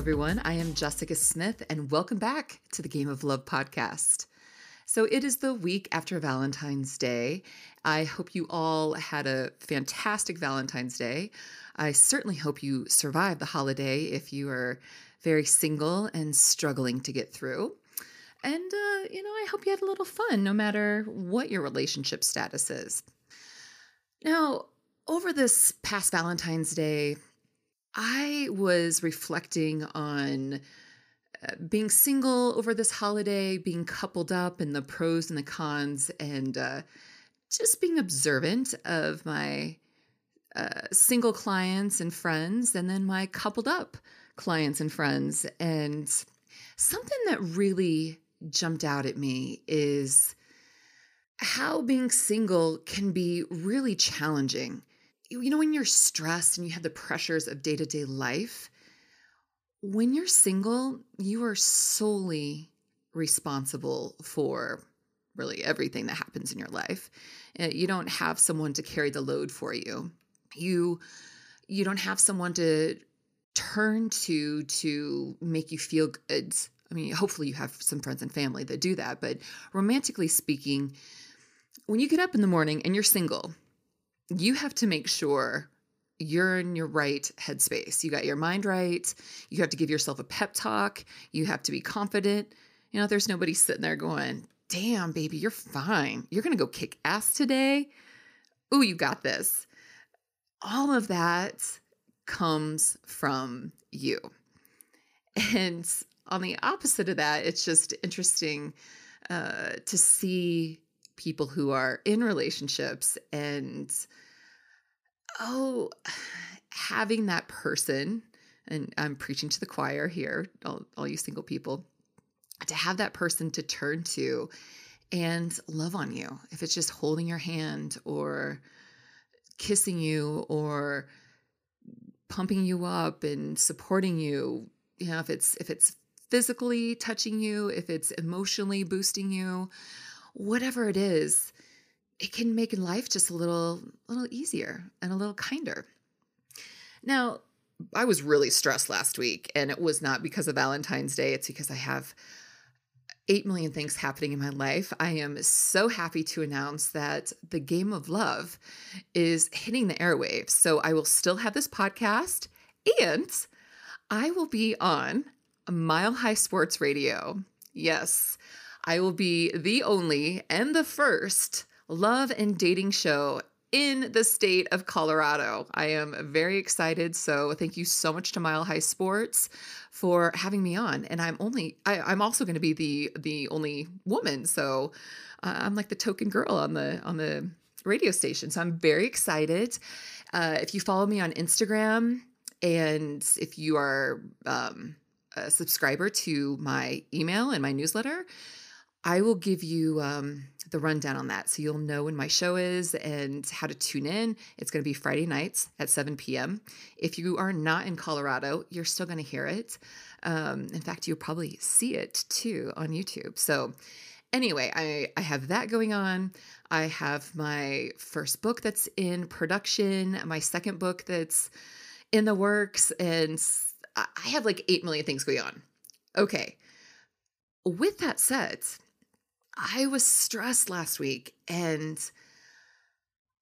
everyone. I am Jessica Smith, and welcome back to the Game of Love podcast. So, it is the week after Valentine's Day. I hope you all had a fantastic Valentine's Day. I certainly hope you survived the holiday if you are very single and struggling to get through. And, uh, you know, I hope you had a little fun no matter what your relationship status is. Now, over this past Valentine's Day, I was reflecting on uh, being single over this holiday, being coupled up, and the pros and the cons, and uh, just being observant of my uh, single clients and friends, and then my coupled up clients and friends. And something that really jumped out at me is how being single can be really challenging you know, when you're stressed and you have the pressures of day to day life, when you're single, you are solely responsible for really everything that happens in your life. Uh, you don't have someone to carry the load for you. You you don't have someone to turn to to make you feel good. I mean, hopefully you have some friends and family that do that, but romantically speaking, when you get up in the morning and you're single, you have to make sure you're in your right headspace. You got your mind right. You have to give yourself a pep talk. You have to be confident. You know, there's nobody sitting there going, damn, baby, you're fine. You're going to go kick ass today. Ooh, you got this. All of that comes from you. And on the opposite of that, it's just interesting uh, to see people who are in relationships and oh having that person and i'm preaching to the choir here all, all you single people to have that person to turn to and love on you. If it's just holding your hand or kissing you or pumping you up and supporting you you know if it's if it's physically touching you if it's emotionally boosting you whatever it is, it can make life just a little little easier and a little kinder. Now, I was really stressed last week and it was not because of Valentine's Day, it's because I have 8 million things happening in my life. I am so happy to announce that the game of love is hitting the airwaves. So I will still have this podcast and I will be on Mile High Sports Radio. Yes, I will be the only and the first love and dating show in the state of Colorado. I am very excited. So thank you so much to Mile High Sports for having me on. And I'm only I, am also going to be the the only woman. So uh, I'm like the token girl on the on the radio station. So I'm very excited. Uh, if you follow me on Instagram and if you are um, a subscriber to my email and my newsletter, I will give you um, the rundown on that. So you'll know when my show is and how to tune in. It's going to be Friday nights at 7 p.m. If you are not in Colorado, you're still going to hear it. Um, in fact, you'll probably see it too on YouTube. So, anyway, I, I have that going on. I have my first book that's in production, my second book that's in the works, and I have like 8 million things going on. Okay. With that said, I was stressed last week and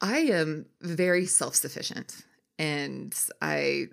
I am very self-sufficient and I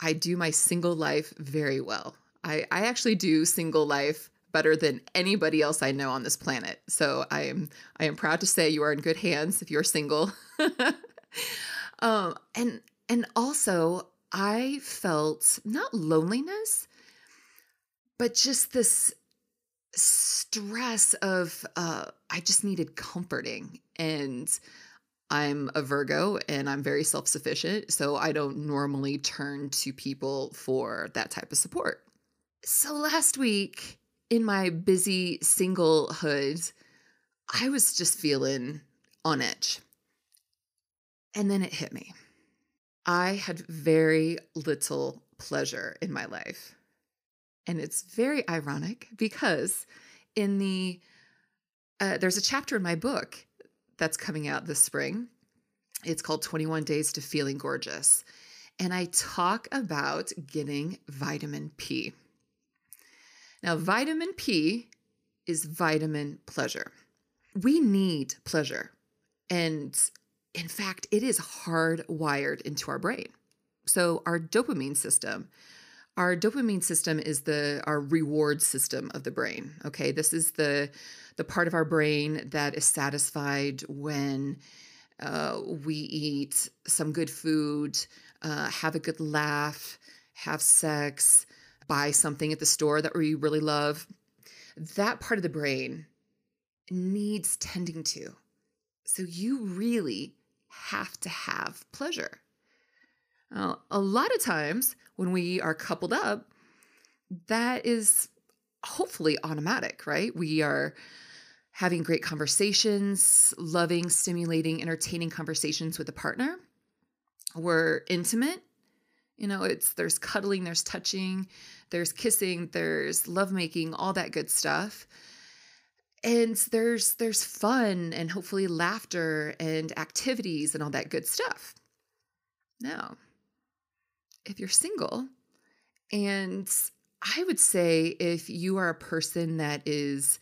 I do my single life very well. I, I actually do single life better than anybody else I know on this planet. So I am I am proud to say you are in good hands if you're single. um, and and also I felt not loneliness, but just this stress of uh, I just needed comforting. And I'm a Virgo and I'm very self sufficient. So I don't normally turn to people for that type of support. So last week, in my busy singlehood, I was just feeling on edge. And then it hit me. I had very little pleasure in my life. And it's very ironic because in the uh, there's a chapter in my book that's coming out this spring. It's called 21 Days to Feeling Gorgeous. and I talk about getting vitamin P. Now, vitamin P is vitamin pleasure. We need pleasure. And in fact, it is hardwired into our brain. So, our dopamine system, our dopamine system is the our reward system of the brain. Okay, this is the the part of our brain that is satisfied when uh, we eat some good food, uh, have a good laugh, have sex, buy something at the store that we really love. That part of the brain needs tending to. So you really have to have pleasure. Now, a lot of times when we are coupled up, that is hopefully automatic, right? We are having great conversations, loving, stimulating, entertaining conversations with a partner. We're intimate. You know, it's there's cuddling, there's touching, there's kissing, there's lovemaking, all that good stuff. And there's there's fun and hopefully laughter and activities and all that good stuff. Now, if you're single, and I would say if you are a person that is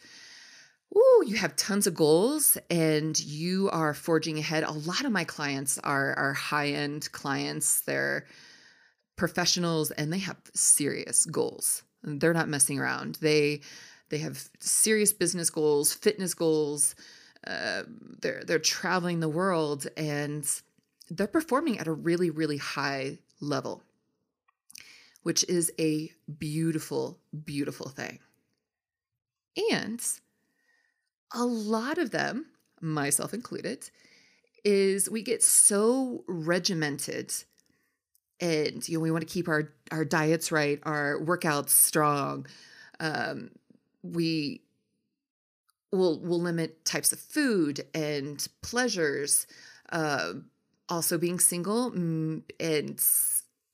Ooh, you have tons of goals and you are forging ahead. A lot of my clients are, are high end clients. They're professionals and they have serious goals. They're not messing around. They they have serious business goals, fitness goals. Uh, they're they're traveling the world and they're performing at a really really high level which is a beautiful, beautiful thing. And a lot of them, myself included, is we get so regimented and you know we want to keep our our diets right our workouts strong um, we will will limit types of food and pleasures uh, also being single mm, and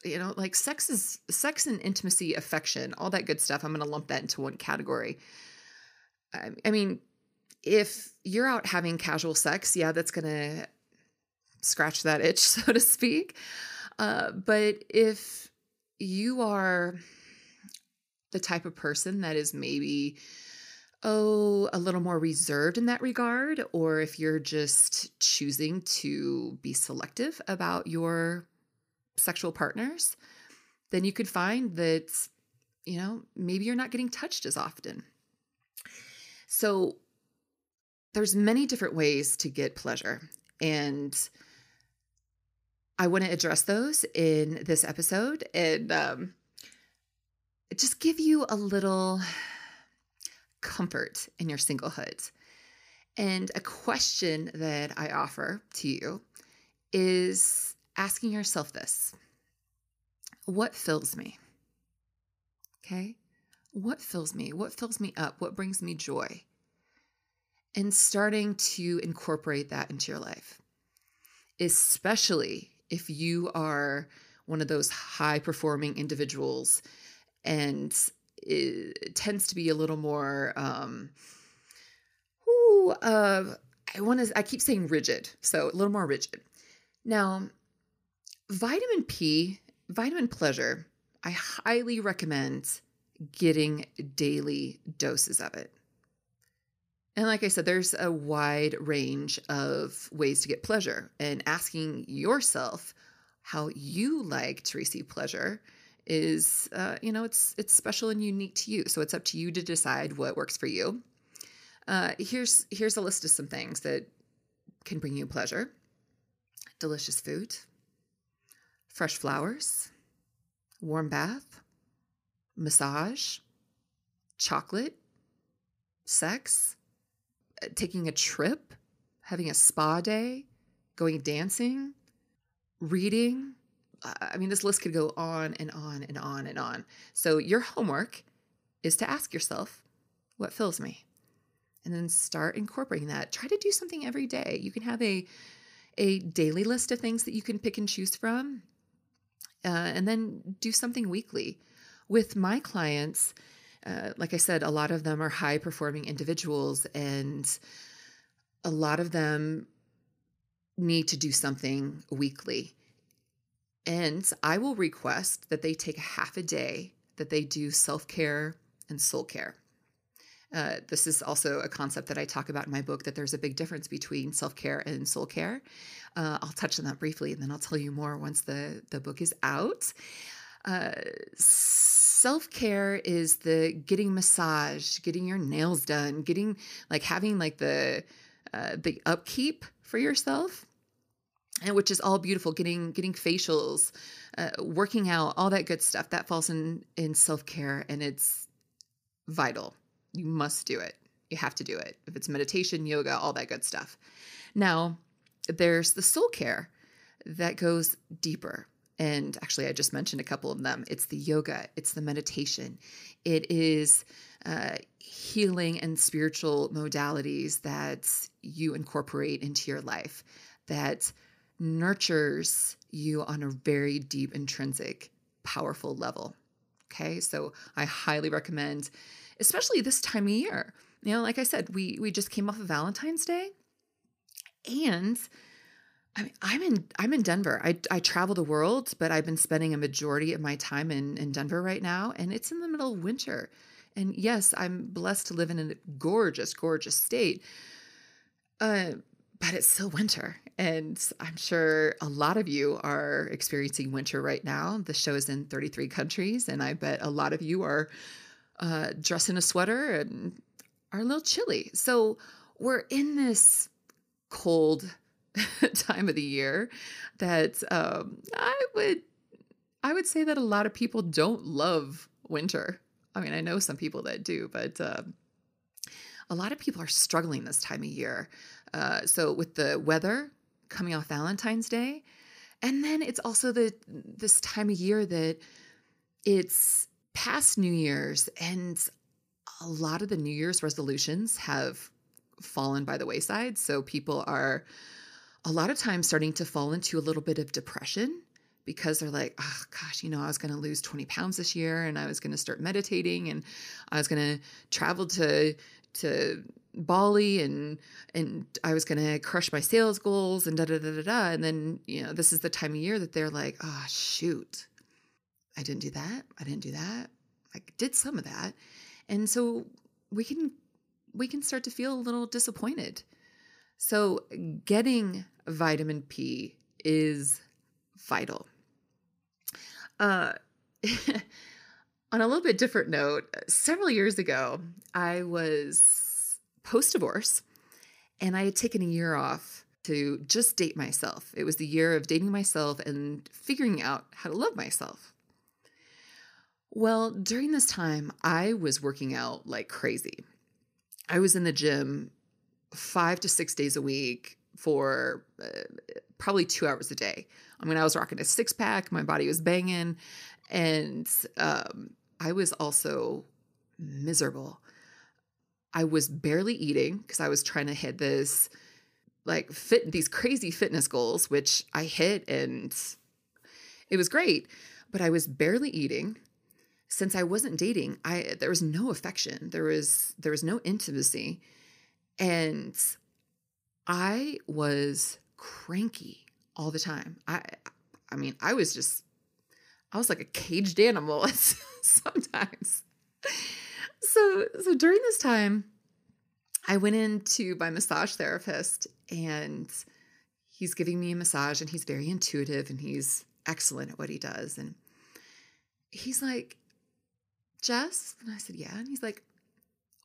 you know, like sex is sex and intimacy, affection, all that good stuff. I'm going to lump that into one category. I, I mean, if you're out having casual sex, yeah, that's going to scratch that itch, so to speak. Uh, but if you are the type of person that is maybe oh a little more reserved in that regard or if you're just choosing to be selective about your sexual partners, then you could find that, you know, maybe you're not getting touched as often. So there's many different ways to get pleasure. And I want to address those in this episode and um, just give you a little comfort in your singlehood. And a question that I offer to you is asking yourself this What fills me? Okay. What fills me? What fills me up? What brings me joy? And starting to incorporate that into your life, especially if you are one of those high performing individuals and it tends to be a little more um ooh, uh, I want to I keep saying rigid, so a little more rigid. Now, Vitamin P, vitamin pleasure, I highly recommend getting daily doses of it. And like I said, there's a wide range of ways to get pleasure, and asking yourself how you like to receive pleasure is, uh, you know, it's it's special and unique to you. So it's up to you to decide what works for you. Uh, here's here's a list of some things that can bring you pleasure: delicious food, fresh flowers, warm bath, massage, chocolate, sex, uh, taking a trip, having a spa day, going dancing, reading. I mean, this list could go on and on and on and on. So, your homework is to ask yourself, what fills me? And then start incorporating that. Try to do something every day. You can have a a daily list of things that you can pick and choose from uh, and then do something weekly. With my clients, uh, like I said, a lot of them are high performing individuals, and a lot of them need to do something weekly. And I will request that they take a half a day that they do self care and soul care. Uh, this is also a concept that I talk about in my book that there's a big difference between self care and soul care. Uh, I'll touch on that briefly and then I'll tell you more once the, the book is out. Uh, self care is the getting massage, getting your nails done, getting like having like the uh, the upkeep for yourself and which is all beautiful getting getting facials uh, working out all that good stuff that falls in in self-care and it's vital you must do it. You have to do it. If it's meditation yoga all that good stuff. Now there's the soul care that goes deeper. And actually i just mentioned a couple of them. It's the yoga. It's the meditation. It is uh, healing and spiritual modalities that you incorporate into your life that nurtures you on a very deep, intrinsic, powerful level. Okay, so I highly recommend, especially this time of year. You know, like I said, we we just came off of Valentine's Day, and I mean, I'm in I'm in Denver. I I travel the world, but I've been spending a majority of my time in in Denver right now, and it's in the middle of winter. And yes, I'm blessed to live in a gorgeous, gorgeous state. Uh, but it's still winter. And I'm sure a lot of you are experiencing winter right now. The show is in 33 countries, and I bet a lot of you are uh, dressed in a sweater and are a little chilly. So we're in this cold time of the year that um, I would I would say that a lot of people don't love winter. I mean, I know some people that do, but uh, a lot of people are struggling this time of year. Uh, so with the weather coming off Valentine's Day, and then it's also the this time of year that it's past New Year's, and a lot of the New Year's resolutions have fallen by the wayside. So people are a lot of times starting to fall into a little bit of depression because they're like, oh gosh, you know, I was going to lose 20 pounds this year and I was going to start meditating and I was going to travel to to Bali and and I was gonna crush my sales goals and da da da da da. And then, you know, this is the time of year that they're like, oh shoot, I didn't do that. I didn't do that. I did some of that. And so we can we can start to feel a little disappointed. So getting vitamin P is vital. Uh on a little bit different note, several years ago, I was post divorce and I had taken a year off to just date myself. It was the year of dating myself and figuring out how to love myself. Well, during this time, I was working out like crazy. I was in the gym five to six days a week for uh, probably two hours a day. I mean, I was rocking a six pack, my body was banging, and um, I was also miserable. I was barely eating because I was trying to hit this like fit these crazy fitness goals, which I hit and it was great, but I was barely eating. Since I wasn't dating, I there was no affection. There was there was no intimacy. And I was cranky all the time. I I mean, I was just I was like a caged animal sometimes. So so during this time, I went into my massage therapist and he's giving me a massage and he's very intuitive and he's excellent at what he does. And he's like, Jess? And I said, Yeah. And he's like,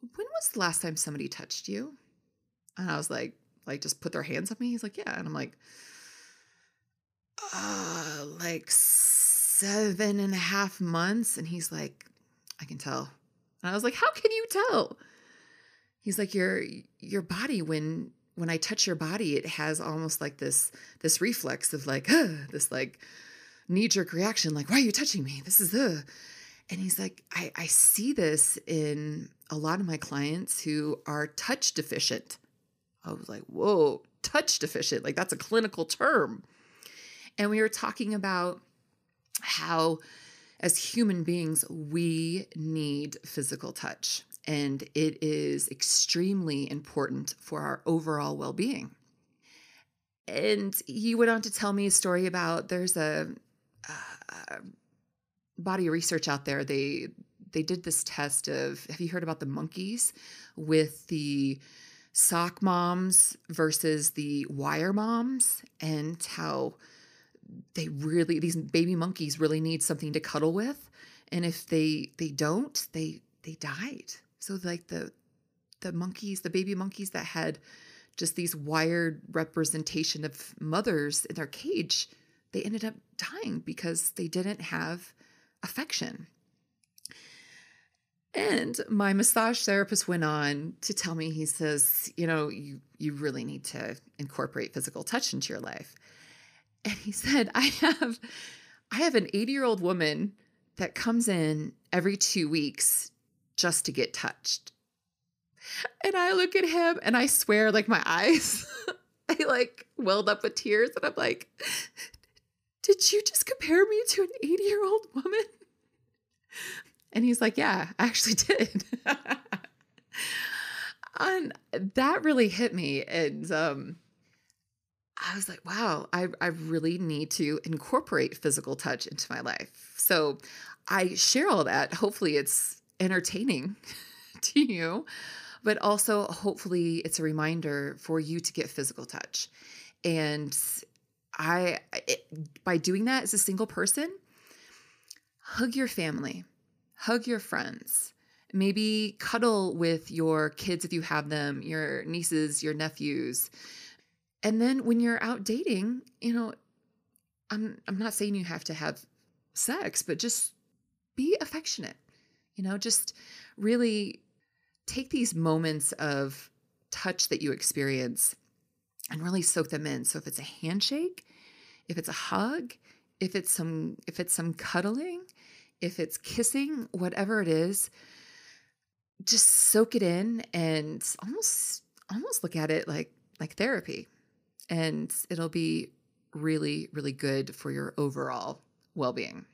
When was the last time somebody touched you? And I was like, like just put their hands on me. He's like, Yeah. And I'm like, uh, like seven and a half months. And he's like, I can tell. And I was like, How can you tell? He's like, Your your body, when when I touch your body, it has almost like this this reflex of like, uh, this like knee-jerk reaction, like, why are you touching me? This is the and he's like, I, I see this in a lot of my clients who are touch deficient. I was like, whoa, touch deficient. Like that's a clinical term. And we were talking about how, as human beings, we need physical touch. And it is extremely important for our overall well being. And he went on to tell me a story about there's a uh, body of research out there. They they did this test of have you heard about the monkeys with the sock moms versus the wire moms and how they really these baby monkeys really need something to cuddle with and if they they don't they they died so like the the monkeys the baby monkeys that had just these wired representation of mothers in their cage they ended up dying because they didn't have affection and my massage therapist went on to tell me, he says, you know, you, you really need to incorporate physical touch into your life. And he said, I have I have an 80 year old woman that comes in every two weeks just to get touched. And I look at him and I swear, like my eyes, they like welled up with tears. And I'm like, did you just compare me to an 80 year old woman? And he's like, Yeah, I actually did. and that really hit me. And um, I was like, wow, I, I really need to incorporate physical touch into my life. So I share all that. Hopefully, it's entertaining to you, but also hopefully it's a reminder for you to get physical touch. And I, it, by doing that as a single person, hug your family, hug your friends. Maybe cuddle with your kids if you have them, your nieces, your nephews. And then when you're out dating, you know, I'm I'm not saying you have to have sex, but just be affectionate. You know, just really take these moments of touch that you experience and really soak them in. So if it's a handshake, if it's a hug, if it's some if it's some cuddling, if it's kissing, whatever it is, just soak it in and almost almost look at it like like therapy. And it'll be really really good for your overall well-being.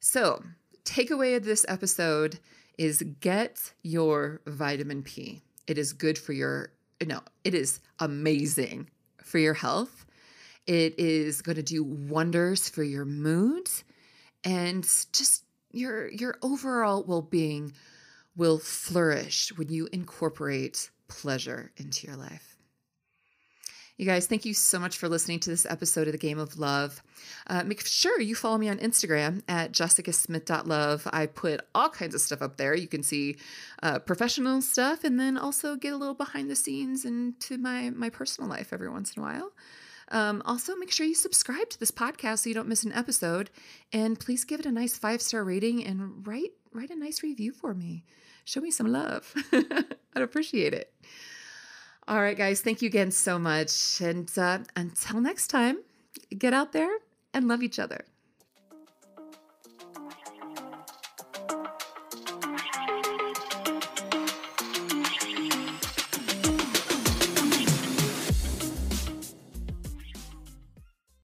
So, takeaway of this episode is get your vitamin P. It is good for your no, it is amazing for your health. It is going to do wonders for your mood and just your your overall well-being will flourish when you incorporate pleasure into your life. You guys, thank you so much for listening to this episode of The Game of Love. Uh, make sure you follow me on Instagram at jessicasmith.love. I put all kinds of stuff up there. You can see uh, professional stuff and then also get a little behind the scenes into my, my personal life every once in a while. Um, also, make sure you subscribe to this podcast so you don't miss an episode. And please give it a nice five star rating and write write a nice review for me. Show me some love. I'd appreciate it. All right, guys, thank you again so much. And uh, until next time, get out there and love each other.